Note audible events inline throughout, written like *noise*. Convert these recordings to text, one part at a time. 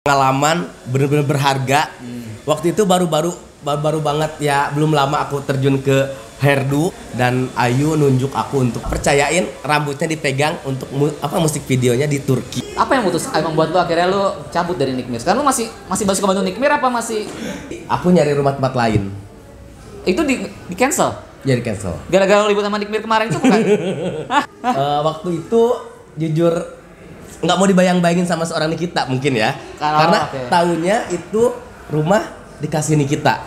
pengalaman bener-bener berharga. Waktu itu baru-baru baru-baru banget ya belum lama aku terjun ke hairdo dan Ayu nunjuk aku untuk percayain rambutnya dipegang untuk mu- apa musik videonya di Turki. Apa yang mutus emang buat lu akhirnya lu cabut dari Nick Mir? Sekarang lu masih masih masih kebantu Nick Mir apa masih Aku nyari rumah tempat lain. itu di di cancel? Jadi cancel. Gara-gara lu ribut sama Nick Mir kemarin itu bukan? *laughs* Eh, waktu itu jujur nggak mau dibayang-bayangin sama seorang Nikita mungkin ya. Kalau- Karena oke. tahunya itu rumah dikasih Nikita.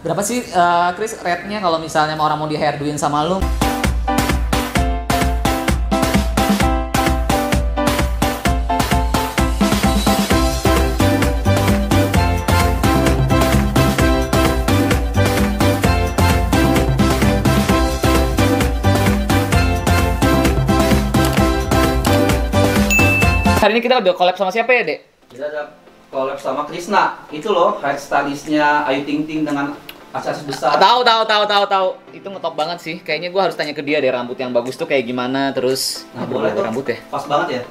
Berapa sih eh, Chris rate-nya kalau misalnya orang mau di sama lu? Hari ini kita udah collab sama siapa ya, Dek? Kita ada collab sama Krisna. Itu loh hairstylistnya Ayu Ting Ting dengan aksesoris besar. Tahu tahu tahu tahu tahu. Itu ngetop banget sih. Kayaknya gua harus tanya ke dia deh rambut yang bagus tuh kayak gimana terus Nah, boleh tuh. rambut ya. Pas banget ya.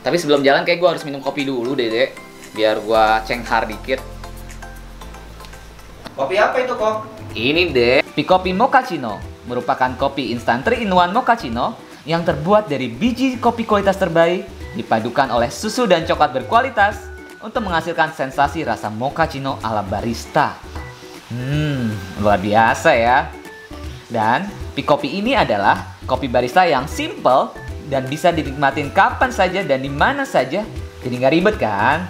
Tapi sebelum jalan kayak gua harus minum kopi dulu deh, Dek. Biar gua cenghar dikit. Kopi apa itu kok? Ini deh, Kopi Mochaccino merupakan kopi instan 3 in 1 Mochaccino yang terbuat dari biji kopi kualitas terbaik dipadukan oleh susu dan coklat berkualitas untuk menghasilkan sensasi rasa mochaccino ala barista. Hmm, luar biasa ya. Dan Kopi ini adalah kopi barista yang simple dan bisa dinikmatin kapan saja dan di mana saja. Jadi nggak ribet kan?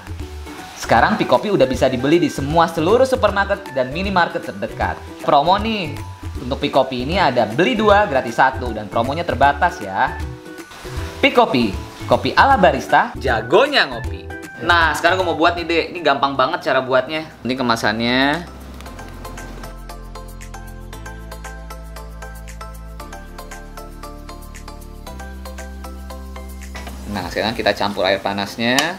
Sekarang Pikopi udah bisa dibeli di semua seluruh supermarket dan minimarket terdekat. Promo nih, untuk Pikopi ini ada beli dua gratis satu dan promonya terbatas ya. Pikopi, kopi ala barista, jagonya ngopi. Nah, sekarang gue mau buat nih, Dek. Ini gampang banget cara buatnya. Ini kemasannya. Nah, sekarang kita campur air panasnya.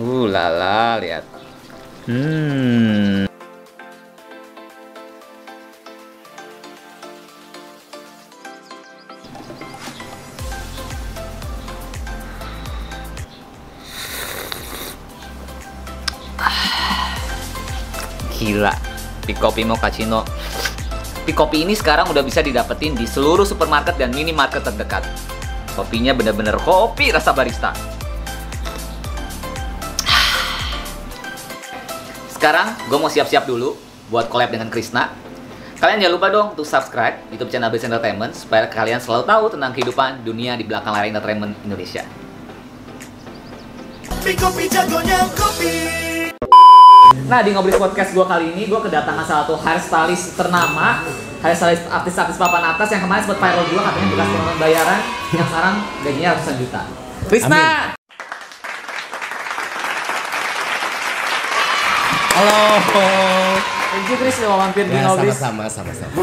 Uh, lala, lihat. Hmm. Pikopi Mochaccino. Pikopi ini sekarang udah bisa didapetin di seluruh supermarket dan minimarket terdekat. Kopinya bener-bener kopi rasa barista. Sekarang gue mau siap-siap dulu buat collab dengan Krisna. Kalian jangan lupa dong untuk subscribe YouTube channel Base Entertainment supaya kalian selalu tahu tentang kehidupan dunia di belakang layar entertainment Indonesia. Kopi jagonya kopi. Nah di Ngobris Podcast gue kali ini gue kedatangan salah satu hairstylist ternama Hairstylist artis-artis papan atas yang kemarin sempat viral juga katanya bekas penonton bayaran Yang sekarang gajinya ratusan juta Krisna! Halo. Thank you Chris udah mampir di Ya, sama-sama, sama-sama.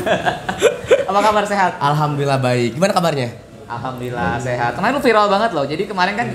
*laughs* Apa kabar sehat? Alhamdulillah baik. Gimana kabarnya? Alhamdulillah sehat. Kemarin lu viral banget loh. Jadi kemarin kan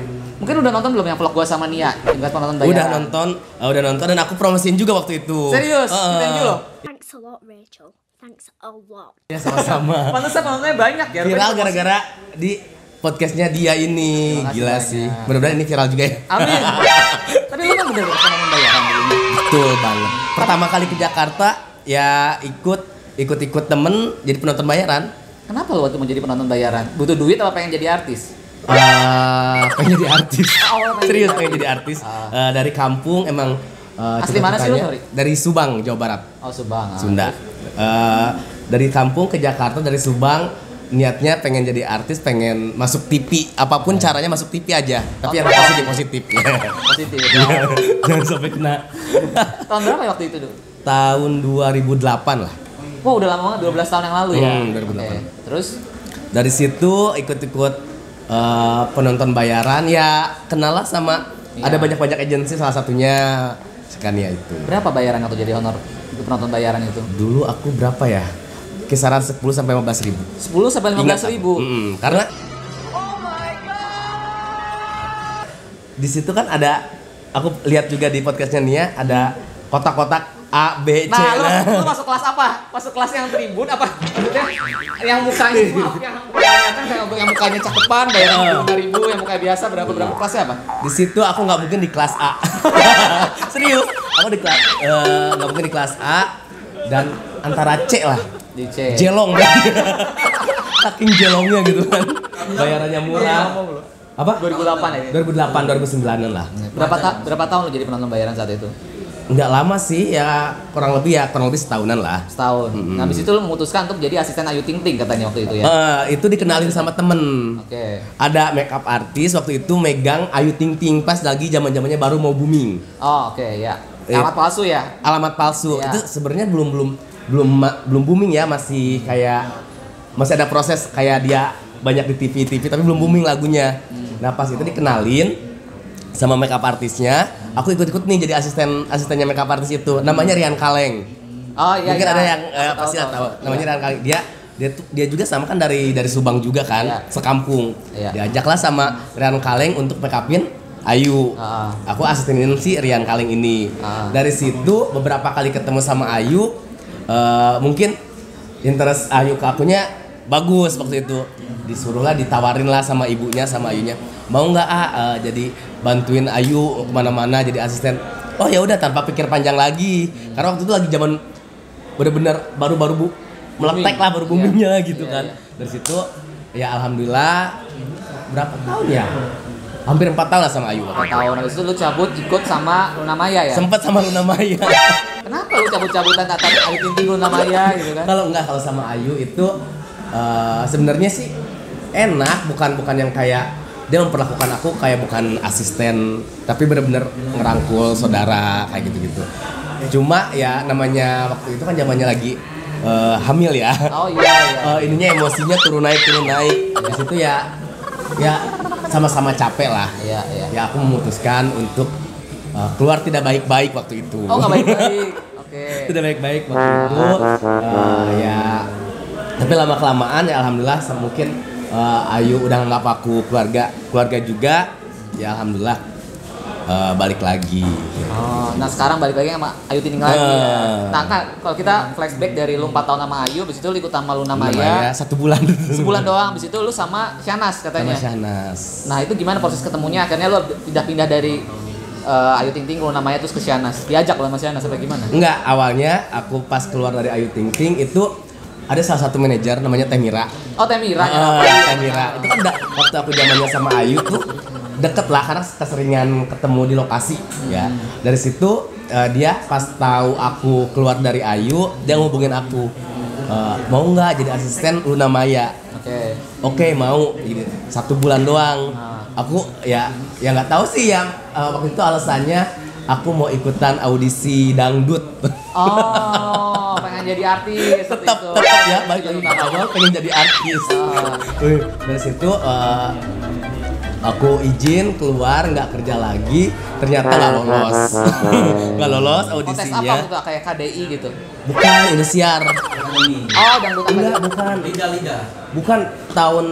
mungkin udah nonton belum yang vlog gua sama Nia? Bekas penonton bayaran. Udah nonton, eh, udah nonton dan aku promosiin juga waktu itu. Serius? Heeh. Thank you loh. Thanks a lot, Rachel. Thanks a lot. Ya sama-sama. *laughs* Pantesan penontonnya banyak ya. viral gara-gara di podcastnya dia ini. Gila banyak. sih. Mudah-mudahan ini viral juga ya. Amin. *laughs* Tapi lu kan udah penonton bayaran dulu. Betul banget. Pertama kali ke Jakarta ya ikut ikut-ikut temen jadi penonton bayaran. Kenapa lu waktu mau jadi penonton bayaran? Butuh duit apa pengen jadi artis? Eh, pengen jadi artis. *laughs* Pengen Serius pengen jadi artis. Eh, dari kampung emang eh, Asli mana sih lu, sorry? Dari Subang, Jawa Barat. Oh Subang. ah. Sunda. Eh, dari kampung ke Jakarta dari Subang niatnya pengen jadi artis, pengen masuk TV, apa pun caranya masuk TV aja. Tapi yang positif positif. *laughs* Positif. *laughs* Jangan sampai kena. Tahun berapa ya waktu itu tuh? Tahun 2008 lah. Wah udah lama banget 12 tahun yang lalu ya. Hmm, 2008. Oke. Terus Dari situ ikut-ikut eh, penonton bayaran ya kenal lah sama Iya. ada banyak-banyak agensi salah satunya Scania itu. berapa bayaran waktu jadi honor untuk penonton bayaran itu? Dulu aku berapa ya? Kisaran 10 sampai 15 ribu. 10 sampai 15 ribu. Mm, karena di situ kan ada aku lihat juga di podcastnya Nia ada kotak-kotak A, B, C. Nah, lu, lu masuk kelas apa? Masuk kelas yang tribun apa? Maksudnya yang mukanya *laughs* maaf yang mukanya kan yang mukanya cakepan bayar lima ribu, yang mukanya biasa berapa berapa kelasnya apa? Di situ aku nggak mungkin di kelas A. *laughs* Serius, aku di kelas eh, nggak mungkin di kelas A dan antara C lah. Di C. Jelong *laughs* Saking jelongnya gitu kan. Bayarannya murah. Apa? 2008 ya? 2008 2009 lah. Berapa ta berapa tahun lo jadi penonton bayaran saat itu? Nggak lama sih ya kurang lebih ya kurang lebih setahunan lah. Setahun. Nah, habis itu lo memutuskan untuk jadi asisten Ayu Ting Ting katanya waktu itu ya. Eh, itu dikenalin sama temen. Oke. Ada makeup artis waktu itu megang Ayu Ting Ting pas lagi zaman zamannya baru mau booming. Oh, oke ya. Eh. Alamat palsu ya. Alamat palsu Iya. itu sebenarnya belum belum belum belum booming ya masih kayak masih ada proses kayak dia banyak di TV TV tapi belum booming lagunya. Nah pas itu dikenalin sama makeup artisnya, aku ikut-ikut nih jadi asisten asistennya makeup artis itu. Namanya Rian Kaleng. Oh iya. Mungkin iya. ada yang eh, pasti tahu, tahu. Namanya Iya. Rian Kaleng. Dia dia tuh- dia juga sama kan dari dari Subang juga kan, Iya. sekampung. Iya. Diajaklah sama Rian Kaleng untuk make upin Ayu. Ah. Aku asistenin si Rian Kaleng ini. Ah. Dari situ beberapa kali ketemu sama Ayu, eh, mungkin interest Ayu ke akunya bagus waktu itu. Disuruhlah ditawarin lah sama ibunya sama Ayunya. Mau nggak ah eh, jadi bantuin Ayu ke mana-mana jadi asisten. Oh ya udah tanpa pikir panjang lagi. Karena waktu itu lagi zaman bener-bener baru-baru bu meletek lah baru boomingnya gitu Iya, kan. iya. Dari situ ya alhamdulillah berapa tahun ya? Hampir empat tahun lah sama Ayu. Empat tahun habis itu lu cabut ikut sama Luna Maya ya. Sempat sama Luna Maya. Kenapa lu cabut-cabutan tak tahu Ayu Ting Ting Luna Maya gitu kan? kalau enggak kalau sama Ayu itu eh, sebenarnya sih enak bukan bukan yang kayak dia memperlakukan aku kayak bukan asisten tapi bener-bener ngerangkul saudara kayak gitu-gitu cuma ya namanya waktu itu kan zamannya lagi eh, hamil ya Oh iya iya. *laughs* Eh, ininya emosinya turun naik turun naik di situ ya ya sama-sama capek lah Iya iya. ya aku memutuskan untuk eh, keluar tidak baik-baik waktu itu Oh nggak baik-baik. *laughs* Oke. tidak baik-baik waktu itu eh, ya tapi lama kelamaan ya alhamdulillah mungkin eh, Ayu udah nganggap aku keluarga keluarga juga ya alhamdulillah eh, balik lagi Oh, nah sekarang balik lagi sama Ayu Ting lagi. ya. Eh. Nah kak, kalau kita flashback dari lu 4 tahun sama Ayu, habis itu lu ikut sama Luna Maya, satu bulan sebulan doang, habis itu lu sama Shanas sama katanya. Syahnas Nah itu gimana proses ketemunya? Akhirnya lu pindah-pindah dari eh, Ayu Ting Ting ke Luna Maya terus ke Shanas. Diajak lu sama Shanas apa gimana? enggak awalnya aku pas keluar dari Ayu Ting Ting itu ada salah satu manajer namanya Temira. Oh Temira ya. Ah, Temira. Itu kan da- waktu aku zamannya sama Ayu tuh deket lah karena keseringan ketemu di lokasi ya. Dari situ eh, dia pas tahu aku keluar dari Ayu dia ngubungin aku. Eh, mau nggak jadi asisten Luna Maya? Oke. oke mau. Gitu satu bulan doang. Ah. aku ya ya nggak tahu sih yang eh, waktu itu alasannya aku mau ikutan audisi dangdut. Oh, pengen jadi artis. tetap tetap ya balik lagi ke utama. awal pengen jadi artis Ah. Wih, dari situ eh, aku izin keluar nggak kerja lagi ternyata nggak lolos *laughs* nggak lolos Oh, tes apa audisinya gitu kayak KDI gitu. bukan Indosiar Oh, dangdut apa? enggak bukan Liga liga. bukan tahun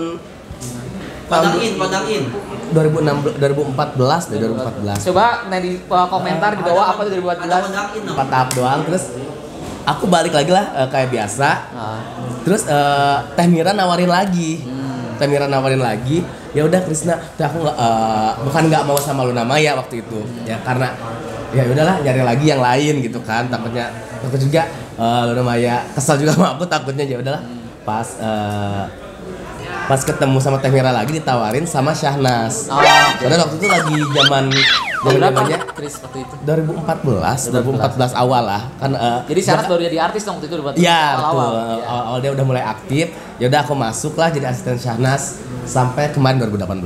tahun Padang in, padang in. 2016 2014 deh 2014 Coba di uh, komentar di bawah apa tuh 2014. Ada padang in. empat tahap doang terus aku balik lagi lah eh, kayak biasa. Nah, terus eh, Teh Mira nawarin lagi. Hmm. Teh Mira nawarin lagi. Ya udah Krisna tuh aku nggak eh, bukan nggak mau sama Luna Maya waktu itu. Ya karena ya udahlah nyari lagi yang lain gitu kan. Takutnya takut juga eh, Luna Maya kesal juga sama aku takutnya ya udahlah. Pas eh, pas ketemu sama Teh Mira lagi ditawarin sama Syahnas Oh, oke. padahal waktu itu lagi zaman zamannya Chris waktu itu? 2014 2014 awal lah kan eh, Jadi Shanas baru jadi artis dong waktu itu buat Iya awal-awal. Awal, Iya. awal dia udah mulai aktif. Ya udah aku masuk lah jadi asisten Syahnas sampai kemarin 2018.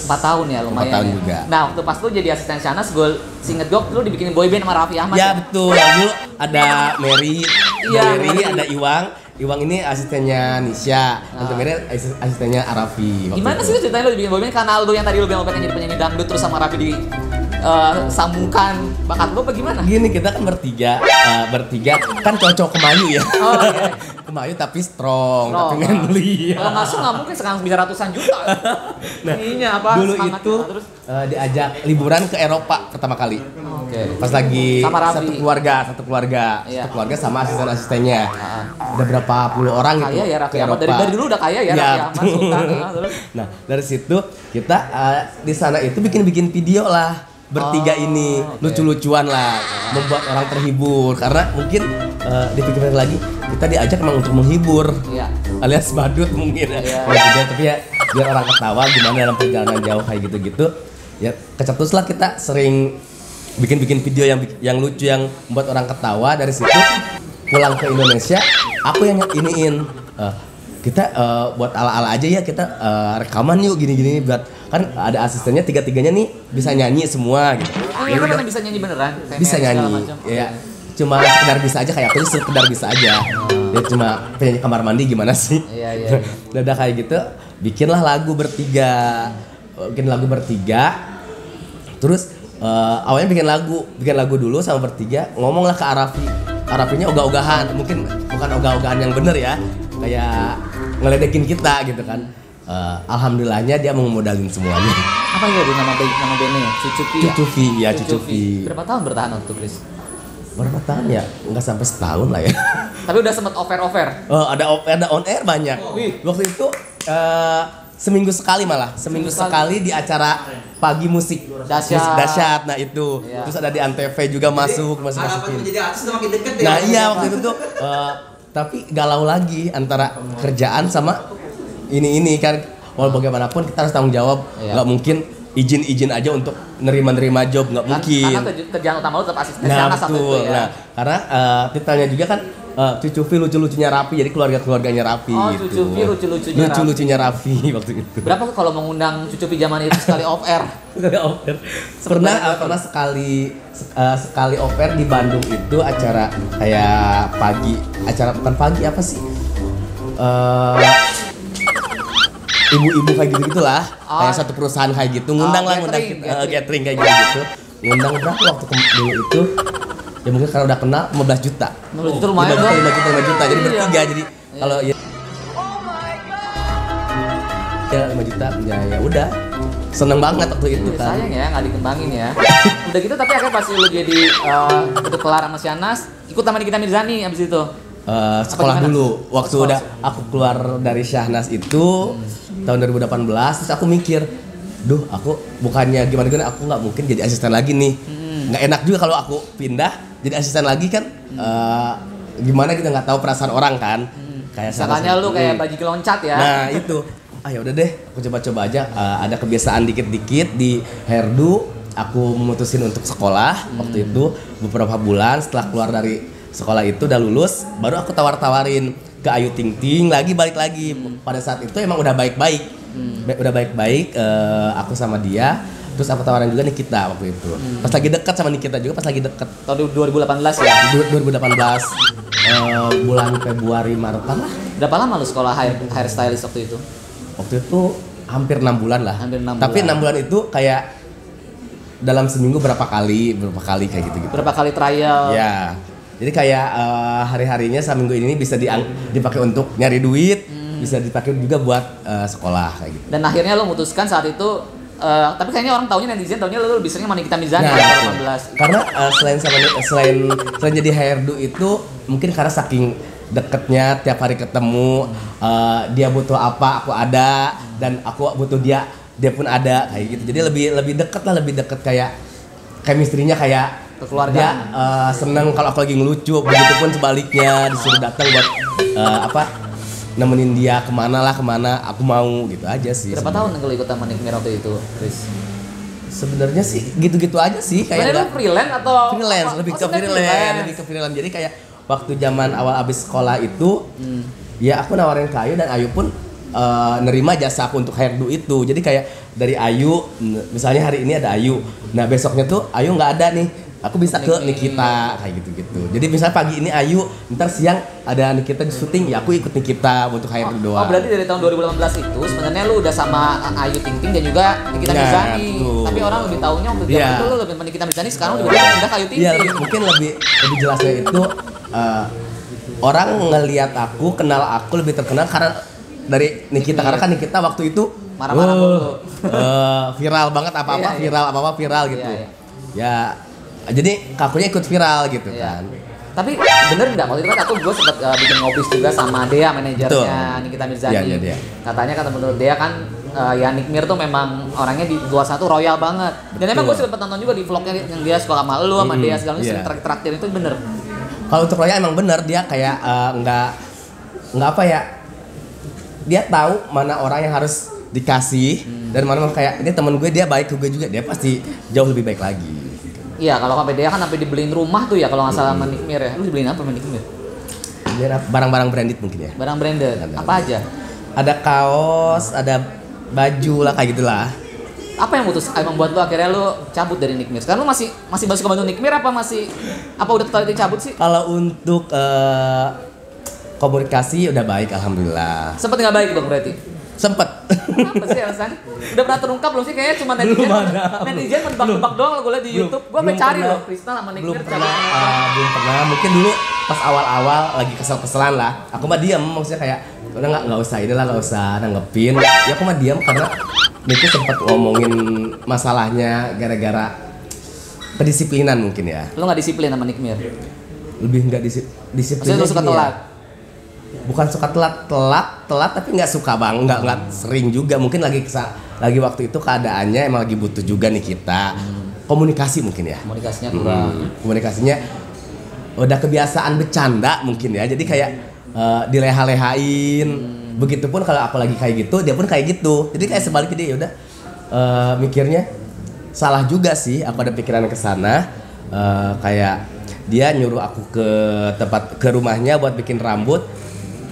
Empat tahun ya lumayan. Empat tahun ya. juga. Nah waktu pas lu jadi asisten Shanas, gue singet gue lu dibikinin boyband sama Raffi Ahmad. Ya betul. Lalu ada Mary, Iya, Mary, Mary. ada Iwang. Iwang ini asistennya Nisha, Tante Ah. Mary asis- asistennya Arafi. Gimana itu. sih lu ceritanya lu dibikin boyband karena lu yang tadi lu bilang lu pengen jadi penyanyi dangdut terus sama Raffi di eh, sambungkan bakat lu apa gimana? Gini kita kan bertiga, eh, bertiga kan cocok kemayu ya. Oh, *laughs* oke. kemayu tapi strong, Strong, tapi manly. Kalau masuk nggak mungkin sekarang bisa ratusan juta. *laughs* Nah, Ininya apa? dulu itu terus eh, diajak liburan ke Eropa pertama kali. Oke. Oke. Pas lagi Sama Raffi. satu keluarga, satu keluarga, Iya. satu keluarga sama asisten-asistennya. Ah. Ada berapa puluh orang gitu. Kaya ya Raffi ke Ahmad. Dari, dari dulu udah kaya ya Iya, Raffi Ahmad betul. Sultan. Ah, terus? Nah, dari situ kita eh, di sana itu bikin-bikin video lah bertiga Oh, ini oke. lucu-lucuan lah membuat orang terhibur karena mungkin eh, dipikir lagi kita diajak emang untuk menghibur Iya. alias badut mungkin Iya. ya gitu, tapi ya biar orang ketawa gimana dalam perjalanan jauh kayak gitu-gitu ya kecetus lah kita sering bikin-bikin video yang yang lucu yang membuat orang ketawa dari situ pulang ke Indonesia aku yang iniin. Eh, kita eh, buat ala-ala aja ya kita eh, rekaman yuk gini-gini buat kan ada asistennya tiga-tiganya nih bisa nyanyi semua gitu. Oh, Ya iya, udah, kan bisa nyanyi beneran? Kayak bisa nyanyi ya cuma sekedar bisa aja kayak aku sekedar bisa aja. Dia cuma penyanyi kamar mandi gimana sih? Iya, iya, iya. *laughs* udah kayak gitu bikinlah lagu bertiga. Bikin lagu bertiga. Terus eh, awalnya bikin lagu bikin lagu dulu sama bertiga ngomonglah ke Arafi Arafinya ogah-ogahan mungkin bukan ogah-ogahan yang bener ya kayak ngeledekin kita gitu kan Eh, alhamdulillahnya dia mau modalin semuanya Apa ya di nama band- nama bandnya? Cucupi ya? Cucuvi ya Cucuvi Berapa tahun bertahan waktu Chris? berapa tahun ya nggak sampai setahun lah ya Tapi udah sempet over-over. Oh, ada op- ada on air banyak. Wih. Waktu itu eh, seminggu sekali malah, seminggu sekali di acara pagi musik Dahsyat. Musik dahsyat. Nah itu, Iya. terus ada di antv juga masuk, masuk Harapan masukin. artis makin deket ya. Nah iya waktu itu tuh, eh, tapi galau lagi antara kerjaan sama ini ini kan. Walau bagaimanapun kita harus tanggung jawab, Iya. nggak mungkin izin-izin aja untuk nerima-nerima job nggak Kan- mungkin. Karena kerja- kerjaan utama lu tetap asisten Nah betul. itu ya. Nah karena eh, titelnya juga kan eh, Cucuvi lucu-lucunya Rapi, jadi keluarga-keluarganya Rapi. Oh, gitu. Cucuvi lucu-lucunya Rapi. Lucu-lucunya Rapi *laughs* waktu itu. Berapa kalau mengundang Cucupi zaman itu sekali off air? pernah eh, pernah sekali sek- eh, sekali oper di Bandung itu acara kayak pagi, acara bukan pagi apa sih? Eh, ibu-ibu kayak gitu gitulah Oh. kayak satu perusahaan kayak gitu ngundang Oh, lah ngundang kita, eh, gathering. kayak gitu ngundang berapa waktu dulu itu ya mungkin kalau udah kenal 15 juta 15 juta lumayan 5 juta, dong. 5 juta, 5 juta. Jadi Iya. bertiga jadi kalau ya Ya 5 juta ya ya udah. Seneng banget waktu itu Ya, kan. sayang ya nggak dikembangin ya. Udah gitu tapi akhirnya pas lu jadi eh itu kelar sama Sianas, ikut sama Nikita Mirzani abis itu. Eh, sekolah dulu. Waktu Sekolah. udah aku keluar dari Syahnas itu tahun 2018 terus aku mikir, duh aku bukannya gimana gimana aku nggak mungkin jadi asisten lagi nih. Hmm. Nggak enak juga kalau aku pindah jadi asisten lagi kan. eh, gimana kita nggak tahu perasaan orang kan. Kayak Misalnya lu kayak Hmm. baju loncat ya. Nah itu, ah ya udah deh, aku coba-coba aja. Eh, ada kebiasaan dikit-dikit di Herdu. Aku memutusin untuk sekolah waktu itu beberapa bulan setelah keluar dari sekolah itu udah lulus, baru aku tawar-tawarin ke Ayu Ting Ting lagi balik lagi. Pada saat itu emang udah baik-baik, Ba- udah baik-baik. eh, aku sama dia. Terus aku tawarin juga Nikita waktu itu. Pas lagi dekat sama Nikita juga, pas lagi deket Tahun 2018 ya. Du- 2018 eh, bulan Februari Maretan lah. Berapa lama lu sekolah hair, hair stylist waktu itu? waktu itu hampir enam bulan lah. Hampir enam Tapi bulan. enam bulan itu kayak dalam seminggu berapa kali, berapa kali kayak gitu gitu. Berapa kali trial? Ya. Jadi kayak eh, hari-harinya seminggu ini bisa diang- dipakai untuk nyari duit, Hmm. bisa dipakai juga buat eh, sekolah kayak gitu. Dan akhirnya lu memutuskan saat itu eh, tapi kayaknya orang taunya netizen taunya lu lebih sering sama Nikita Mirzani Nah, ya, betul. 18. karena eh, selain sama selain selain jadi hairdo itu mungkin karena saking deketnya tiap hari ketemu eh, dia butuh apa aku ada dan aku butuh dia dia pun ada kayak gitu jadi lebih lebih deket lah lebih deket kayak chemistry-nya kayak Kekeluargaan. dia eh, seneng kalau aku lagi ngelucu begitupun sebaliknya disuruh datang buat eh, apa nemenin dia ke mana lah ke mana aku mau gitu aja sih Berapa sebenarnya. tahun lu ikut sama Nick Mir waktu itu, Chris? sebenarnya sih gitu-gitu aja sih kayak Sebenarnya lu freelance atau freelance apa? lebih Oh, ke freelance lebih ke freelance jadi kayak waktu zaman awal abis sekolah itu Hmm. ya aku nawarin ke Ayu dan Ayu pun eh, nerima jasa aku untuk hairdo itu jadi kayak dari Ayu misalnya hari ini ada Ayu nah besoknya tuh Ayu nggak ada nih aku bisa ke Nikita kayak gitu gitu jadi misalnya pagi ini Ayu ntar siang ada Nikita di syuting ya aku ikut Nikita untuk hairdo Oh, doang berarti dari tahun 2018 itu sebenarnya lu udah sama Ayu Ting Ting dan juga Nikita Nah, Mirzani. betul. Tapi orang lebih taunya waktu Iya. itu lu lebih sama Nikita Mirzani, sekarang juga pindah ke Ayu Ting Iya, Ting. lebih- mungkin lebih lebih jelasnya itu eh, orang ngelihat aku, kenal aku lebih terkenal karena dari Nikita karena kan Nikita waktu itu Marah-marah uh, eh, viral banget apa-apa Iya, iya. viral apa-apa viral gitu. Iya, iya. Ya jadi kakunya ikut viral gitu Iya. kan Tapi bener nggak waktu itu kan aku gue sempet uh, bikin ngobis juga sama Dea manajernya Nikita Mirzani. Iya, iya, Dea. Katanya kata menurut Dea kan uh, ya Nick Mir tuh memang orangnya di luar sana tuh royal banget. Dan emang gue Betul. sempet nonton juga di vlognya yang dia suka sama lu sama Mm-mm, Dea segala macam iya. sering traktir itu bener. kalau untuk Roya emang bener dia kayak eh, nggak nggak apa ya dia tahu mana orang yang harus dikasih dan mana kayak ini temen gue dia baik ke gue juga dia pasti jauh lebih baik lagi Iya kalau sampai Dea kan sampai dibeliin rumah tuh ya kalau nggak salah Nick Mir ya. Lu dibeliin apa sama Nick Mir? Dia barang-barang branded mungkin ya Barang branded. Apa aja? ada kaos ada baju lah kayak gitulah Apa yang putus emang buat lu akhirnya lu cabut dari Nick Mir? Sekarang lu masih masih suka bantu Nick Mir apa masih apa udah total dicabut sih? kalau untuk eh, komunikasi udah baik alhamdulillah Sempet nggak baik dong berarti? sempet *laughs* Apa sih alasan? Udah pernah terungkap belum sih? Kayaknya cuma netizen. Belum ada. Netizen menebak-nebak doang gue liat di Belum- YouTube. Gue sampai belum cari pernah. loh Kristal sama Nick belum pernah ah, belum pernah mungkin dulu pas awal-awal lagi kesel-keselan lah aku mah diam maksudnya kayak udah nggak nggak usah inilah nggak usah nanggepin ya aku mah diam karena Nicky sempat ngomongin masalahnya gara-gara kedisiplinan mungkin ya Lu nggak disiplin sama Nick Mir. lebih nggak disi disiplin Maksudnya lu suka telat. Bukan suka telat telat telat tapi nggak suka bang nggak nggak sering juga. Mungkin lagi kesa- lagi waktu itu keadaannya emang lagi butuh juga nih kita. Komunikasi mungkin ya? Komunikasinya kurang. Hmm, komunikasinya udah kebiasaan bercanda mungkin ya. Jadi kayak eh, dileha-lehain. Begitupun kalau aku lagi kayak gitu dia pun kayak gitu. Jadi kayak sebaliknya dia udah eh, mikirnya salah juga sih aku ada pikiran ke sana. Eh, kayak dia nyuruh aku ke tempat ke rumahnya buat bikin rambut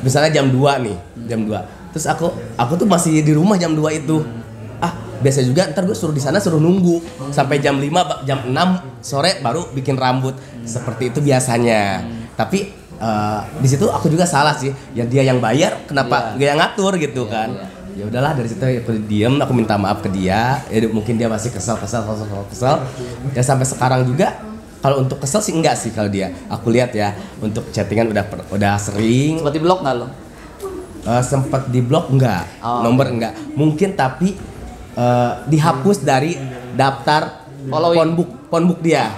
misalnya jam 2 nih jam 2 terus aku aku tuh masih di rumah jam 2 itu. Ah biasa juga ntar gue suruh di sana suruh nunggu. Sampai jam 5 ba- jam 6 sore baru bikin rambut. Seperti itu biasanya. Tapi eh, di situ aku juga salah sih. Ya dia yang bayar kenapa Iya. dia yang ngatur gitu Iya, kan? iya. ya udahlah dari situ aku diem aku minta maaf ke dia. Ya mungkin dia masih kesel kesel kesel kesel, kesel. ya sampai sekarang juga kalau untuk kesel sih enggak sih kalau dia. Aku lihat ya untuk chattingan udah udah sering. Seperti blog nggak lo? Eh, sempat di blok enggak. Oh. nomor enggak. Mungkin tapi eh, dihapus dari daftar Following. phonebook phonebook dia.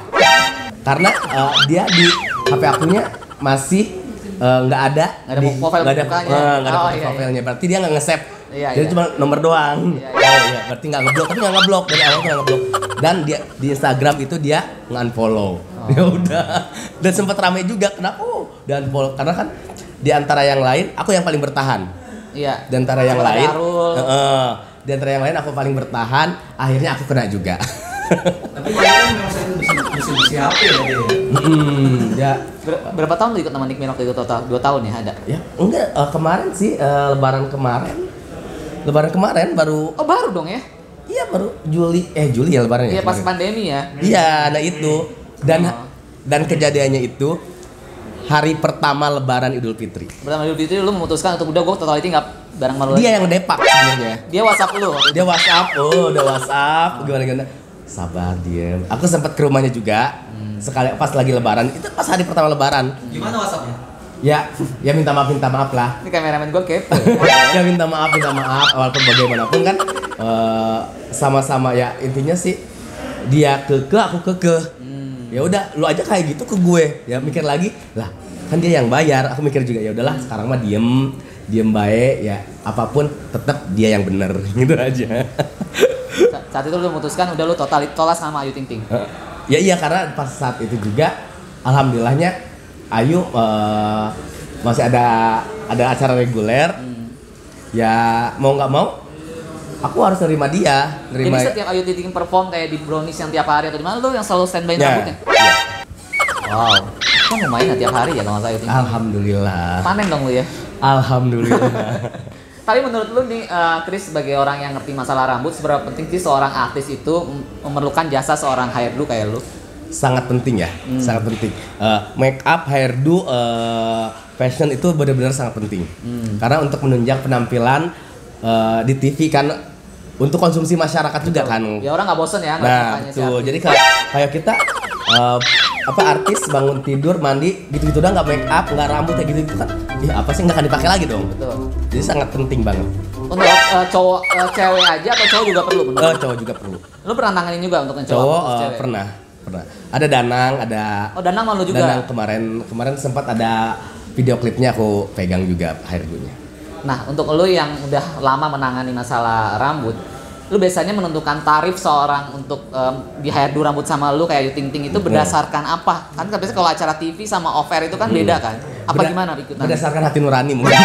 Karena eh, dia di HP akunya masih nggak ada Nggak ada nggak ada eh, nggak ada Oh, profile iya, iya. profilnya berarti dia nggak nge-save. Iya, jadi iya. cuma nomor doang. Iya, oh iya. Berarti nggak ngeblok. Tapi nggak ngeblok. Dari awal nggak ngeblok dan dia di Instagram itu dia nge-unfollow Oh. ya udah dan sempat ramai juga kenapa oh, dan unfollow karena kan di antara yang lain aku yang paling bertahan Iya. di antara yang lain. Heeh. di antara yang lain aku paling bertahan akhirnya aku kena juga Tapi dia kan memang sering HP ya dia. Hmm, ya Ber- berapa tahun ikut sama Nick waktu itu total? Dua tahun ya ada. ya enggak eh, kemarin sih eh, lebaran kemarin lebaran kemarin baru Oh baru dong ya? Iya baru Juli eh Juli ya lebaran ya Iya pas kemarin. pandemi ya. iya nah itu dan Oh. dan kejadiannya itu hari pertama lebaran Idul Fitri Pertama Idul Fitri lu memutuskan untuk udah gue totality nggak bareng sama lu lagi. dia yang depak sebenarnya Dia WhatsApp lu. itu. dia WhatsApp oh udah WhatsApp gimana gimana sabar diem aku sempat ke rumahnya juga sekali pas lagi lebaran itu pas hari pertama lebaran Gimana WhatsAppnya? Ya ya minta maaf minta maaf lah. Ini kameramen gue kepo. *laughs* ya minta maaf minta maaf walaupun bagaimanapun kan eh, sama-sama ya intinya sih dia keke aku keke. Ya udah lu aja kayak gitu ke gue. Ya mikir lagi lah kan dia yang bayar. Aku mikir juga ya udahlah sekarang mah diem diem baik ya apa pun tetap dia yang bener. *laughs* Gitu aja. Sa- Saat itu lu memutuskan udah lu total tolas sama Ayu Ting Ting. ya iya karena pas saat itu juga alhamdulillahnya Ayu eh, masih ada ada acara reguler ya mau nggak mau aku harus nerima dia Jadi nerima setiap Ayu Ting Ting perform kayak di Brownies yang tiap hari atau di mana lu yang selalu standby Ya, rambutnya? Wow. Kan lumayan ya tiap hari ya kalau salah Ayu Ting alhamdulillah Panen dong lu ya. alhamdulillah *laughs* Tapi menurut lu nih, eh, Chris sebagai orang yang ngerti masalah rambut, seberapa penting sih seorang artis itu mem- memerlukan jasa seorang hairdo kayak lu? Sangat penting ya sangat penting. Eh, make up hairdo eh, fashion itu benar-benar sangat penting. Karena untuk menunjang penampilan eh, di TV kan untuk konsumsi masyarakat juga kan. Ya orang nggak bosen ya Nah, mukanya si betul. Jadi kayak kayak kita eh, apa artis bangun tidur mandi gitu-gitu udah nggak make up nggak rambut kayak gitu kan ya apa sih nggak akan dipakai lagi dong. Betul. jadi sangat penting banget. Untuk eh, cowok eh, cewek aja atau cowok juga perlu menurut lu? cowok juga perlu. Lu pernah tanganin juga untuk cowok? cowok cewek? pernah pernah. Ada Danang, ada Oh, Danang malu juga. Danang kemarin kemarin sempat ada video klipnya aku pegang juga hairdo-nya. Nah, untuk lo yang udah lama menangani masalah rambut, lu biasanya menentukan tarif seorang untuk em, di hairdo rambut sama lu kayak Ayu Ting Ting itu berdasarkan apa? Kan biasanya kalau acara TV sama off air itu kan beda kan? Apa Berda- gimana ikutan? Berdasarkan hati nurani mungkin. *laughs*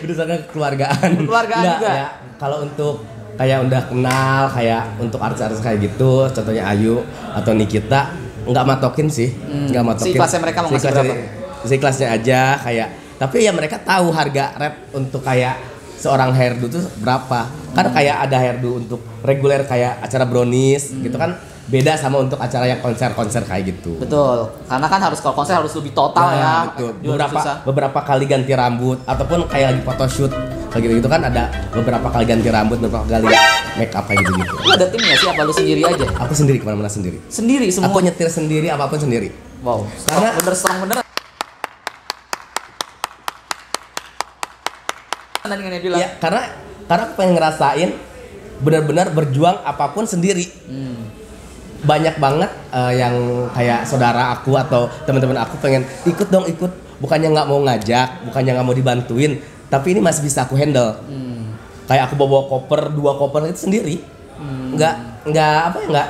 Berdasarkan kekeluargaan. Nggak, juga? ya. Kalau untuk kayak udah kenal kayak untuk artis-artis kayak gitu, contohnya Ayu atau Nikita nggak matokin sih, nggak matokin. Seikhlasnya mereka mau ngasih Seikhlasnya- berapa? Seikhlasnya aja kayak tapi ya mereka tahu harga rap untuk kayak seorang hairdo tuh berapa. Kan kayak ada hairdo untuk reguler kayak acara brownies gitu kan beda sama untuk acara yang konser-konser kayak gitu. Betul. Karena kan harus kalau konser harus lebih total ya. Nah, betul. Jual Beberapa susah. beberapa kali ganti rambut ataupun kayak lagi photoshoot kayak gitu, gitu kan ada beberapa kali ganti rambut, beberapa kali make up kayak gitu gitu. Lu ada tim nggak sih apa lu sendiri aja? Aku sendiri ke mana-mana sendiri. Sendiri semua. Aku nyetir sendiri apa pun sendiri. Wow. Karena- bener strong bener. Dia bilang. Ya karena karena aku pengen ngerasain benar-benar berjuang apa pun sendiri. Hmm. Banyak banget eh, yang kayak saudara aku atau teman-teman aku pengen ikut dong ikut. Bukannya nggak mau ngajak, bukannya nggak mau dibantuin, tapi ini masih bisa aku handle. Hmm. kayak aku bawa koper dua koper itu sendiri Hmm. nggak nggak apa ya nggak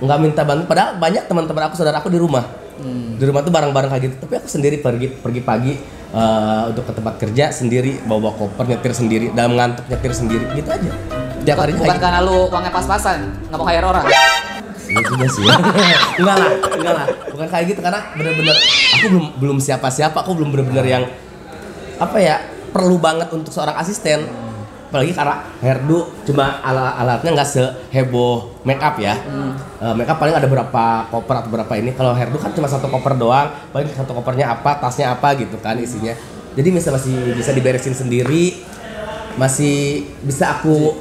nggak minta bantu padahal banyak teman-teman aku saudara aku di rumah Hmm. di rumah tuh bareng-bareng kayak gitu tapi aku sendiri pergi pergi pagi eh, untuk ke tempat kerja sendiri bawa, bawa koper nyetir sendiri dalam ngantuk nyetir sendiri gitu aja tiap harinya bukan gitu. karena lu uangnya pas-pasan, nggak mau hire orang. Iya juga sih *laughs* enggak lah enggak lah bukan kayak gitu karena bener-bener aku belum belum siapa-siapa aku belum bener-bener yang apa ya perlu banget untuk seorang asisten. Apalagi karena hairdo cuma alat alatnya nggak seheboh make up ya Eh, make up paling ada berapa koper atau berapa ini? Kalau hairdo kan cuma satu koper doang paling satu kopernya apa tasnya apa gitu kan isinya. Jadi bisa masih bisa diberesin sendiri masih bisa aku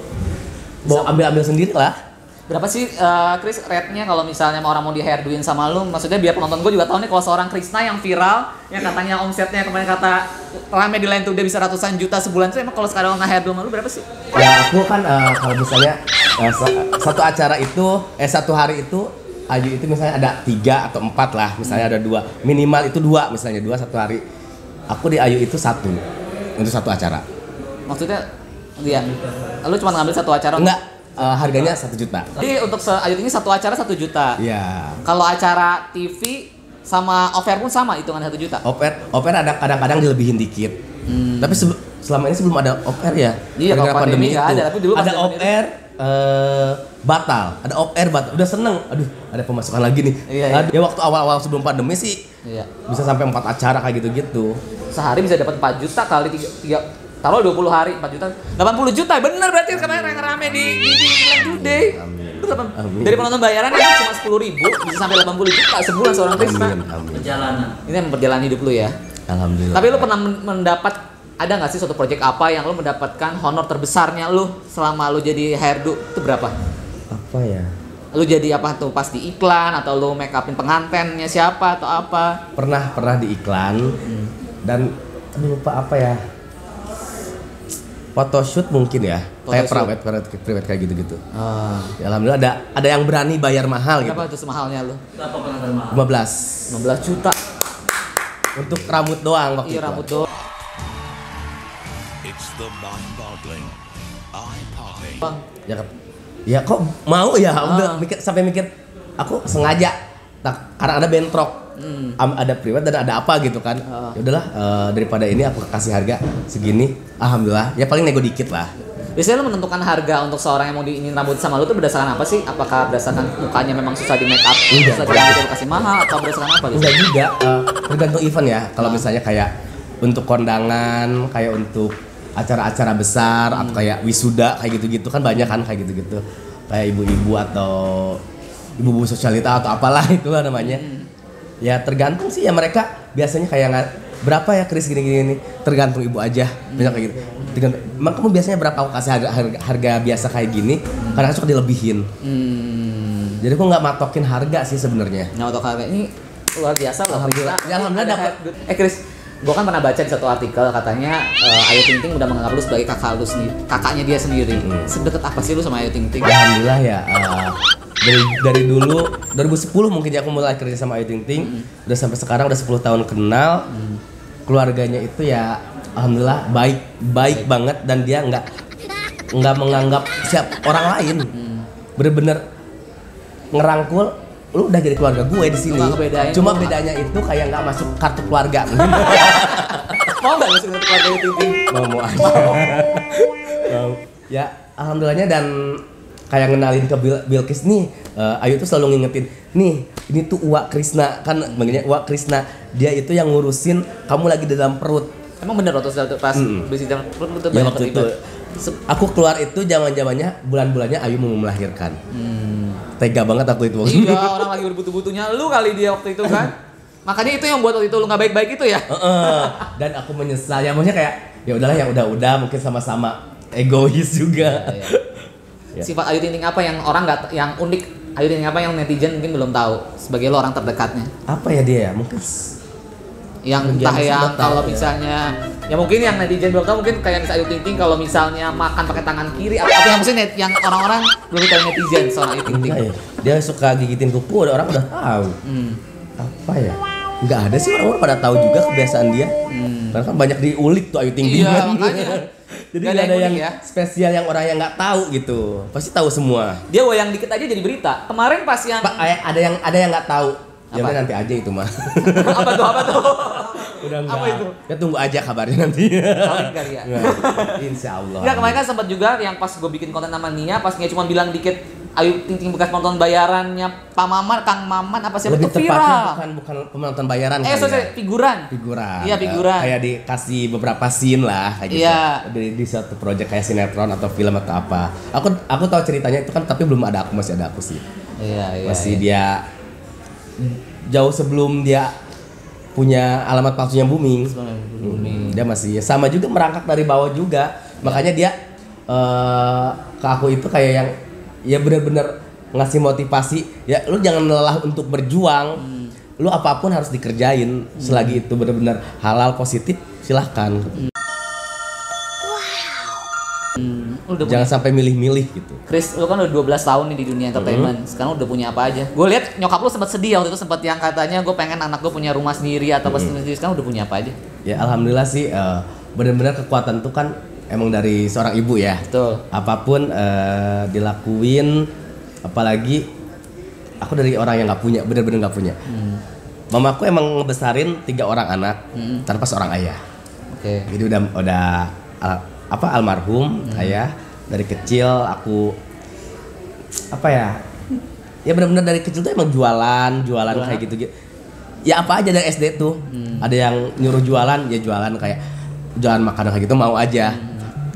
bawa ambil ambil sendiri lah Berapa sih eh, Chris rate-nya kalau misalnya mau orang mau di hairdoin sama lu? Maksudnya biar penonton gue juga tahu nih kalau seorang Krisna yang viral yang katanya omsetnya kemarin kata rame di Line Today bisa ratusan juta sebulan itu emang kalau sekarang nge hairdo sama lu berapa sih? Ya aku kan eh, kalau misalnya sa- satu acara itu eh satu hari itu Ayu itu misalnya ada tiga atau empat lah misalnya ada dua. Minimal itu dua misalnya dua satu hari. Aku di Ayu itu satu untuk satu acara. Maksudnya dia lu cuma ngambil satu acara? Enggak eh, harganya satu juta Jadi untuk se Ayu ini satu acara satu juta. ya Kalau acara TV sama offer pun sama hitungan satu juta. oper oper ada kadang-kadang dilebihin dikit tapi sebe- selama ini sebelum ada oper ya Hmm. Iya, gara-gara kalau pandemi nggak ada, tapi dulu ada zaman oper eh, batal ada oper batal udah seneng aduh ada pemasukan lagi nih Iya, iya. Aduh, ya waktu awal-awal sebelum pandemi sih Iya. bisa sampai empat acara kayak gitu-gitu Sehari bisa dapat 4 juta kali 3, tiga taruh 20 hari 4 juta. 80 juta bener berarti kemarin yang rame di di, Today. Amin. dari penonton bayaran itu cuma 10 ribu bisa sampai 80 juta sebulan seorang Krisna. Perjalanan. ini yang perjalanan hidup lu ya. Alhamdulillah. Tapi lu pernah men- mendapat ada nggak sih suatu project apa yang lu mendapatkan honor terbesarnya lu selama lu jadi hairdo itu berapa? apa ya? Lu jadi apa tuh? Pas di iklan atau lu make upin pengantennya siapa atau apa? pernah pernah di iklan. Dan aduh, lupa apa ya photoshoot mungkin ya kayak Photoshoot. private private private kayak gitu-gitu Ah. ya, alhamdulillah ada ada yang berani bayar mahal gitu Berapa tuh semahalnya lu? Berapa pengantar mahal? 15 15 juta. untuk rambut doang waktu Iya itu rambut doang. It's the mind-boggling, eye-popping. Bang. ya, ya kok mau ya udah Ah. mikir sampai mikir aku sengaja tak karena ada bentrok Hmm. Am- ada private dan ada apa gitu kan Ah. ya udahlah eh, daripada ini aku kasih harga segini alhamdulillah ya paling nego dikit lah Biasanya lu menentukan harga untuk seorang yang mau diinin rambut sama lu tuh berdasarkan apa sih? Apakah berdasarkan mukanya memang susah di make up, Enggak. susah di lu kasih mahal atau berdasarkan apa gitu? enggak juga eh, tergantung event ya kalau misalnya kayak untuk kondangan kayak untuk acara-acara besar atau kayak wisuda kayak gitu-gitu kan banyak kan kayak gitu-gitu kayak ibu-ibu atau ibu-ibu sosialita atau apalah *laughs* itulah namanya ya tergantung sih ya mereka biasanya kayak nggak berapa ya Kris gini-gini nih tergantung ibu aja biasanya kayak gitu tergantung emang kamu biasanya berapa aku kasih harga, harga, harga biasa kayak gini karena suka dilebihin Hmm. jadi aku nggak matokin harga sih sebenarnya Nah untuk harga ini luar biasa loh. Alhamdulillah. Ya, alhamdulillah dapat. Eh Chris, gue kan pernah baca di satu artikel katanya eh, Ayu Ting Ting udah menganggap lu sebagai kakak lu sendiri, kakaknya dia sendiri. Hmm. Sedekat apa sih lu sama Ayu Ting Ting? Alhamdulillah ya eh, dari dari dulu 2010 mungkin ya aku mulai kerja sama Ayu Ting Ting. Udah sampai sekarang udah 10 tahun kenal. Keluarganya itu ya alhamdulillah baik baik banget dan dia nggak nggak menganggap siap orang lain. Bener-bener ngerangkul lu udah jadi keluarga gue di sini. Cuma bedanya itu kayak nggak masuk kartu keluarga. *laughs* Mau nggak lu sebagai keluarga Ayu Ting Ting? mau mau. Aja ya alhamdulillahnya dan kayak ngenalin ke Bil Bilkis nih eh, Ayu tuh selalu ngingetin nih ini tuh Uwa Krisna kan manggilnya Uwa Krisna dia itu yang ngurusin kamu lagi di dalam perut Emang bener waktu itu pas Mm-mm. besi jam perut lu tuh ya waktu itu aku keluar itu zaman zamannya bulan bulannya Ayu mau melahirkan Hmm. tega banget aku itu Iya, *laughs* orang lagi berbutuh-butuhnya lu kali dia waktu itu kan. Makanya itu yang buat waktu itu lu nggak baik-baik itu ya. Heeh. dan aku menyesal ya maksudnya kayak ya udahlah yang udah-udah mungkin sama-sama egois juga Iya, Ya. Sifat Ayu Ting Ting apa yang orang nggak yang unik? Ayu Ting Ting apa yang netizen mungkin belum tahu sebagai lo orang terdekatnya. apa ya dia ya mungkin Yang Yang entah yang kalau tahu ya. misalnya ya mungkin yang netizen belum tahu mungkin kayak misalnya Ayu Ting Ting kalau misalnya makan pakai tangan kiri apa apa yang maksudnya net- yang orang-orang belum tahu netizen soal Ayu Ting Ting. Ya. Dia suka gigitin kuku, ada orang udah tahu. Hmm. Apa ya? Enggak ada sih orang-orang pada tahu juga kebiasaan dia. Hmm. Karena kan banyak diulik tuh Ayu Ting Ting Iya, *laughs* kan. Jadi nggak ada ada yang yang ya. spesial yang orang yang nggak tahu gitu. Pasti tahu semua. Dia goyang dikit aja jadi berita. Kemarin pas yang eh, ada yang ada yang nggak tahu. Ya Apa? nanti aja itu mah. *laughs* apa tuh apa tuh? *laughs* udah enggak. Apa itu? Ya tunggu aja kabarnya nanti. Paling kali ya. *laughs* Nggak. Insya Allah. Kemarin kan sempat juga yang pas gue bikin konten sama Nia, pas Nia cuma bilang dikit Ayu Ting Ting bekas penonton bayarannya Pak Maman, Kang Maman apa siapa Lebih itu tepatnya viral. bukan bukan penonton bayaran Eh, sorry, ya. sorry, figuran. figuran Iya, figuran. Kayak dikasih beberapa scene lah kayak gitu Iya. di, di suatu project kayak sinetron atau film atau apa aku aku tahu ceritanya itu kan tapi belum ada aku masih ada aku sih Iya, iya. masih iya. dia jauh sebelum dia punya alamat palsunya booming booming. dia masih sama juga merangkak dari bawah juga makanya dia eh, ke aku itu kayak yang ya benar-benar ngasih motivasi ya lu jangan lelah untuk berjuang lu apa pun harus dikerjain selagi itu benar-benar halal positif silahkan Hmm, lu udah punya jangan sampai milih-milih gitu Chris, lu kan udah 12 tahun nih di dunia entertainment. Hmm. Sekarang udah punya apa aja? Gue lihat nyokap lu sempat sedih waktu itu sempat yang katanya gue pengen anak gue punya rumah sendiri atau apa Hmm. sendiri. Sekarang udah punya apa aja? ya alhamdulillah sih eh, benar-benar kekuatan tuh kan emang dari seorang ibu ya? Betul. apa pun eh, dilakuin apalagi aku dari orang yang nggak punya bener-bener nggak punya. Hmm. mamaku emang ngebesarin tiga orang anak tanpa seorang ayah. Oke. jadi udah udah al- apa almarhum ayah dari kecil aku apa ya ya benar-benar dari kecil tuh emang jualan jualan Jualan. kayak gitu gitu ya apa aja dari SD tuh. Ada yang nyuruh jualan ya jualan kayak jualan makanan kayak gitu mau aja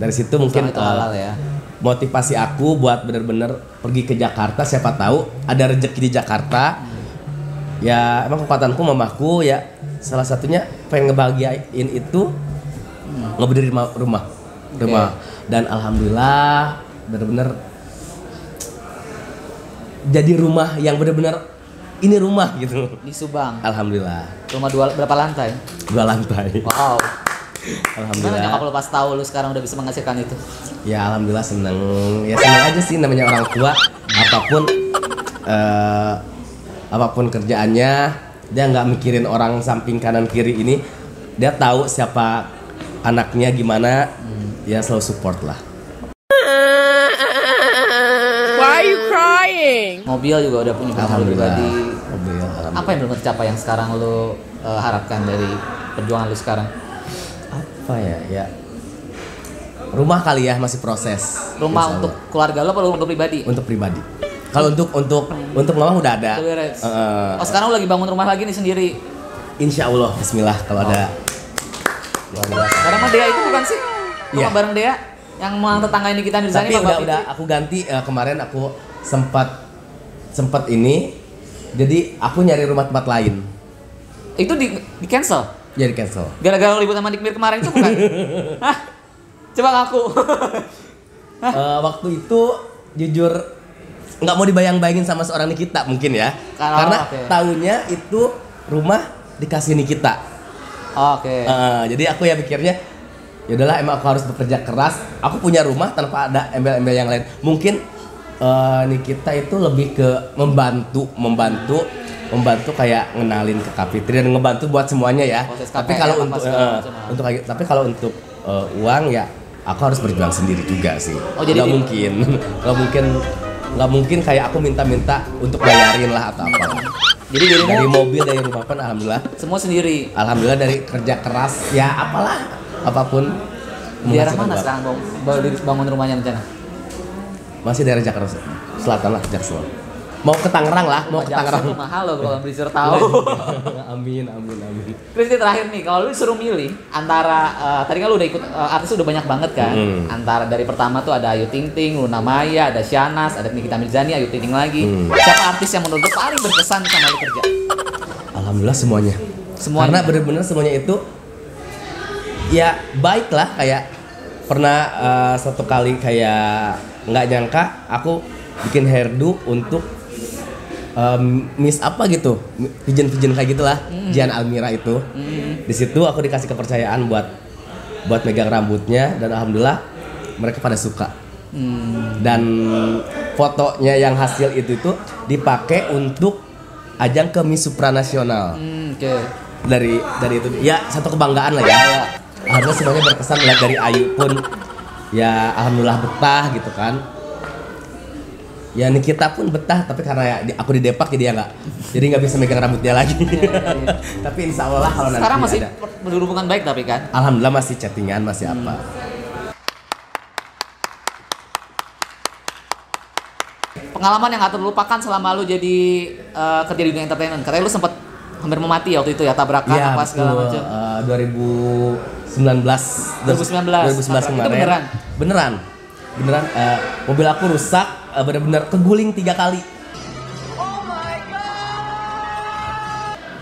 dari situ mungkin itu eh, halal ya. motivasi aku buat bener-bener pergi ke Jakarta siapa tahu ada rezeki di Jakarta ya emang kekuatanku mamaku ya salah satunya pengen ngebahagiain itu ngeberdiri rumah rumah rumah dan alhamdulillah bener-bener jadi rumah yang bener-bener ini rumah gitu Di Subang. alhamdulillah Rumah dua berapa lantai? dua lantai Wow. Gimana alhamdulillah nyokap lu pas tahu lu sekarang udah bisa menghasilkan itu? ya alhamdulillah seneng. Ya seneng aja sih namanya orang tua. Apa pun eh, apa pun kerjaannya dia nggak mikirin orang samping kanan kiri ini. Dia tahu siapa anaknya gimana. Ya selalu support lah. Mobil juga udah punya mobil alhamdulillah. pribadi. Mobil, alhamdulillah. Apa yang belum tercapai yang sekarang lu eh, harapkan dari perjuangan lu sekarang? Apa ya? Ya. Rumah kali ya masih proses. Rumah untuk keluarga lu apa lu untuk pribadi? untuk pribadi. Kalau untuk untuk untuk mama udah ada. Eh, Oh sekarang lu lagi bangun rumah lagi nih sendiri. insya Allah Bismillah kalau ada. Biasa. Sekarang mah Dea itu bukan sih? Rumah Iya. bareng Dea? Yang mang tetangga ini kita di tapi udah udah aku ganti eh, kemarin aku sempat sempat ini. Jadi aku nyari rumah tempat lain. Itu di, di cancel jadi cancel gara-gara ribut sama Dikmir kemarin itu bukan? *laughs* Hah? Coba ngaku. *laughs* Eh, waktu itu jujur nggak mau dibayang-bayangin sama seorang Nikita mungkin ya Kalau- karena oke. tahunya itu rumah dikasih Nikita Oke. Eh, jadi aku ya pikirnya ya udahlah emang aku harus bekerja keras. Aku punya rumah tanpa ada embel-embel yang lain. Mungkin eh Nikita itu lebih ke membantu, membantu, membantu kayak ngenalin ke Kapitri dan ngebantu buat semuanya ya. Proses Tapi kalau untuk macam. untuk tapi kalau untuk eh, uang ya aku harus berjuang sendiri juga sih. Oh, jadi Nggak mungkin, *laughs* nggak mungkin, nggak mungkin kayak aku minta-minta untuk bayarin lah atau apa. Jadi dirimu Dari mobil dari rumah pun alhamdulillah semua sendiri. Alhamdulillah dari kerja keras ya apalah apa pun Di daerah mana sekarang bang? Bangun rumahnya rencana? Masih daerah Jakarta Selatan lah Jaksel. Mau ke Tangerang lah, mau ke Tangerang. mahal loh kalau beli tahu. *laughs* amin amin amin. Kristi terakhir nih, kalau lu disuruh milih antara eh, tadi kan lu udah ikut eh, artis udah banyak banget kan. Hmm. Antara dari pertama tuh ada Ayu Ting Ting, Luna Maya, ada Shanas, ada Nikita Mirzani, Ayu Ting Ting lagi. Hmm. Siapa artis yang menurut lu paling berkesan sama lu kerja? Alhamdulillah semuanya. Semuanya. Karena bener-bener semuanya itu ya baik lah kayak pernah eh, satu kali kayak nggak nyangka aku bikin hairdo untuk em, Miss apa gitu? Pigeon-pigeon kayak gitulah. Jian Almira itu. Di situ aku dikasih kepercayaan buat buat megang rambutnya dan alhamdulillah mereka pada suka. Dan fotonya yang hasil itu itu dipakai untuk ajang ke Miss Supranasional. Hmm, oke. dari dari itu. Ya satu kebanggaan lah ya. Alhamdulillah semuanya berkesan lihat dari Ayu pun ya alhamdulillah betah gitu kan ya Nikita pun betah tapi karena ya aku di Depak jadi ya nggak jadi nggak bisa megang rambutnya lagi *laughs* tapi insya Allah lah kalau nanti Sekarang masih ada berhubungan baik tapi kan? alhamdulillah masih chattingan masih apa Pengalaman yang gak terlupakan selama lu jadi eh, kerja di dunia entertainment. Katanya lu sempat hampir mau mati waktu itu ya tabrakan Iya apa segala macam. Eh, 2019 2019. 2019 Itu kemarin beneran? beneran beneran eh, mobil aku rusak eh, bener-bener keguling tiga kali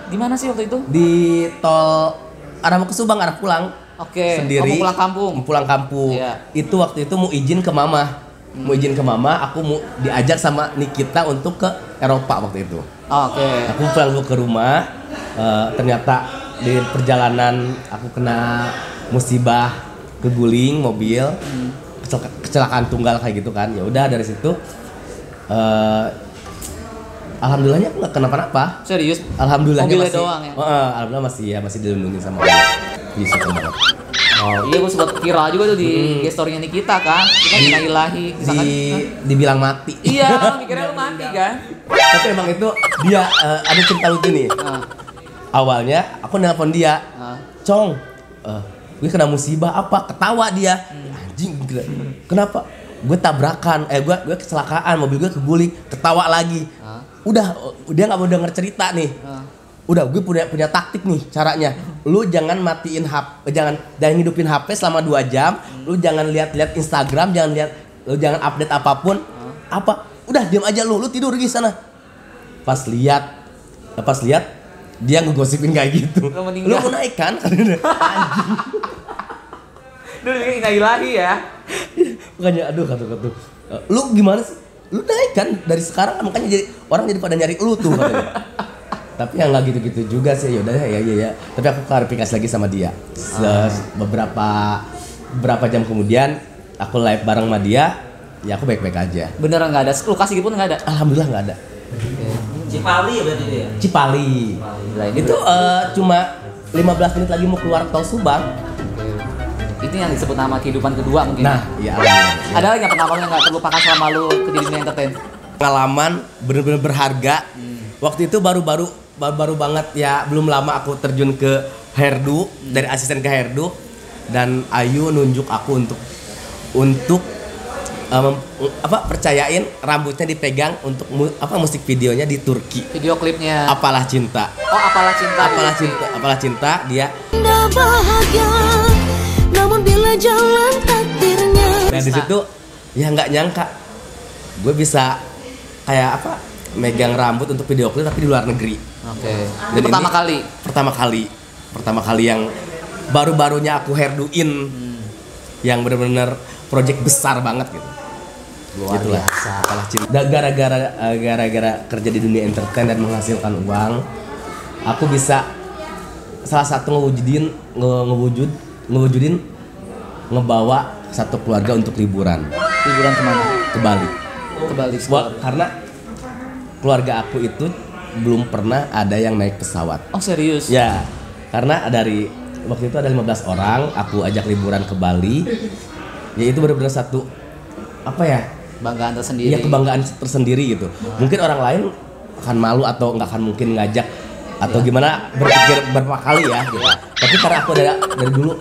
Di mana sih waktu itu? di tol arah mau ke Subang arah pulang Oke. sendiri Oh, mau pulang kampung. Mau pulang kampung Iya. itu waktu itu mau izin ke mama mau izin ke mama aku mau diajak sama Nikita untuk ke Eropa waktu itu Oke. aku pulang ke rumah eh, ternyata di perjalanan aku kena musibah keguling mobil Kecelaka- kecelakaan tunggal kayak gitu kan. Ya udah dari situ eh alhamdulillahnya aku nggak kenapa-napa. Serius? alhamdulillahnya Mobilnya masih doang ya? Heeh, alhamdulillah masih ya masih dilindungi sama Allah. Iya, syukur banget. Oh, iya gue sempat viral juga tuh di gestorinya Nikita kan. Kita kita ilahi, di misalkan dibilang mati. Iya, *laughs* mikirnya lu mati kan? tapi emang itu dia eh, ada cerita lucu nih. Nah, awalnya aku nelpon dia. Nah. Cong, eh, gue kena musibah apa? Ketawa dia. Anjing, gila. kenapa? Gue tabrakan, eh gue gue kecelakaan, mobil gue keguling, ketawa lagi. Udah, dia nggak mau denger cerita nih. Udah, gue punya punya taktik nih caranya. Lu jangan matiin HP, jangan jangan hidupin HP selama 2 jam. Lu jangan lihat-lihat Instagram, jangan lihat, lu jangan update apa pun. Apa? Udah, diam aja lu, lu tidur di sana. Pas lihat, pas lihat dia ngegosipin kayak gitu. Lu mau naik kan? *laughs* Dulu kita ilahi ya. Makanya aduh kata kata lu gimana sih? Lu naik kan dari sekarang makanya jadi orang jadi pada nyari lu tuh katanya. Tapi ya nggak gitu-gitu juga sih yaudah ya ya ya. Tapi aku klarifikasi lagi sama dia. Se- beberapa beberapa jam kemudian aku live bareng sama dia, ya aku baik-baik aja. Beneran nggak ada, luka sedikit pun nggak ada. Alhamdulillah nggak ada. Cipali ya berarti dia. Cipali. Ini Itu eh, cuma 15 menit lagi mau keluar tol Subang. Itu yang disebut nama kehidupan kedua mungkin. Nah, ya alhamdulillah. ada lagi nggak pengalaman yang nggak terlupakan selama lu di dunia entertain? pengalaman bener-bener berharga. Waktu itu baru-baru baru-baru banget ya belum lama aku terjun ke hairdo dari asisten ke hairdo dan Ayu nunjuk aku untuk untuk mem- apa percayain rambutnya dipegang untuk mu- apa musik videonya di Turki. Video klipnya. Apalah cinta. Oh, apalah cinta. Apalah cinta, apalah cinta dia bahagia Namun bila jalan takdirnya Dan di situ ya nggak nyangka gue bisa kayak apa megang rambut untuk video klip tapi di luar negeri. Oke. Itu Dan pertama ini kali. Pertama kali, pertama kali yang baru-barunya aku hairdoin, yang bener-bener project besar banget gitu. Luar Itulah, biasa. cinta. Gara-gara eh, gara-gara kerja di dunia entertain dan menghasilkan uang, aku bisa salah satu ngewujudin nge- ngewujud ngewujudin ngebawa satu keluarga untuk liburan Liburan ke mana? ke Bali. Ke Bali. Wah, karena keluarga aku itu belum pernah ada yang naik pesawat. Oh serius? Ya, karena dari waktu itu ada 15 orang, aku ajak liburan ke Bali. Ya itu benar-benar satu apa ya? Banggaan tersendiri. Iya kebanggaan tersendiri gitu. Mungkin orang lain akan malu atau nggak akan mungkin ngajak atau gimana berpikir berapa kali ya gitu. Tapi karena aku dari, dari dulu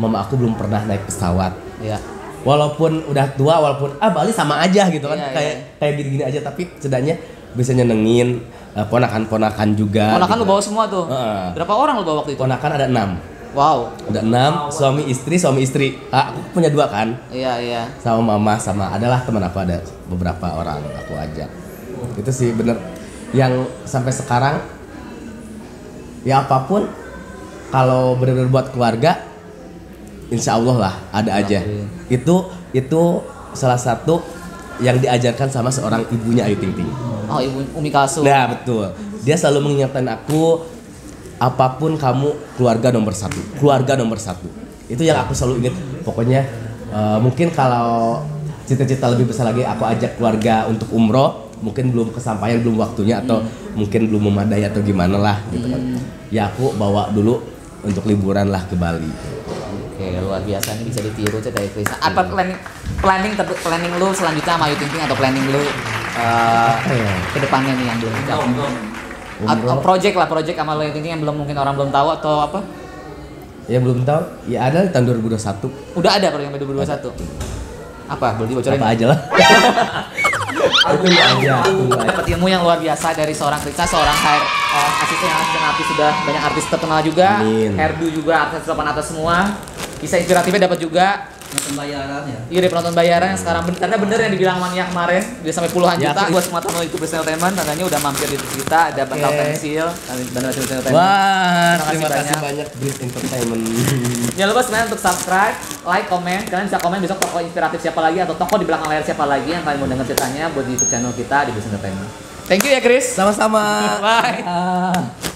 mama aku belum pernah naik pesawat. Iya. Walaupun udah tua, walaupun ah Bali sama aja gitu kan, Iya, kayak iya. kayak gini-gini aja. Tapi setidaknya bisa nyenengin eh, ponakan-ponakan juga. Ponakan gitu. lu bawa semua tuh. Heeh. Berapa orang lu bawa waktu itu? Ponakan ada enam, Wow. ada enam suami istri suami istri. Ah, aku punya dua kan, Iya iya. sama mama sama adalah teman aku ada beberapa orang aku ajak. Itu sih bener yang sampai sekarang ya apa pun kalau benar-benar buat keluarga insya Allah lah ada aja. Itu itu salah satu yang diajarkan sama seorang ibunya Ayu Ting Ting. Oh ibu Umi Kalsum. nah betul. Dia selalu mengingatkan aku apa pun kamu keluarga nomor satu. Keluarga nomor satu. Itu yang aku selalu ingat. Pokoknya eh, mungkin kalau cita-cita lebih besar lagi aku ajak keluarga untuk umroh mungkin belum kesampaian belum waktunya atau mungkin belum memadai atau gimana lah gitu kan. Ya aku bawa dulu untuk liburan lah ke Bali Oke luar biasa ini bisa ditiru cek dari Krisna. Apa planning planning ter- planning lu selanjutnya sama Ayu Ting Ting atau planning lu uh, ya? ke depannya nih yang belum dicapai? Atau project lah project sama Ayu Ting Ting yang belum mungkin orang belum tahu atau apa? ya belum tahu ya ada di tahun 2021 Udah ada project sampai 2021. Apa? Boleh dibocorin? apa aja lah *laughs* tunggu aja dapat ilmu yang luar biasa dari seorang Krisna, seorang hair uh, asisten asisten artis sudah banyak artis terkenal juga, Amin. hairdo juga artis papan atas semua. Kisah inspiratifnya dapat juga. Pembayaran ya. Iya dari penonton bayaran yang sekarang bener, karena bener yang dibilang Mania kemarin dia sampai puluhan Ya, juta buat semua tamu YouTube Entertainment tandanya udah mampir di kita ada bantal Oke. pensil dan Brisel Entertainment. Wah, Terima kasih terima kasih banyak. banyak Entertainment. Jangan lupa sebenarnya untuk subscribe, like, komen. Kalian bisa komen besok tokoh inspiratif siapa lagi atau tokoh di belakang layar siapa lagi yang kalian mau denger ceritanya buat di YouTube channel kita di Brisel Entertainment. Thank you ya Chris. Sama-sama. *laughs* Bye. Ah.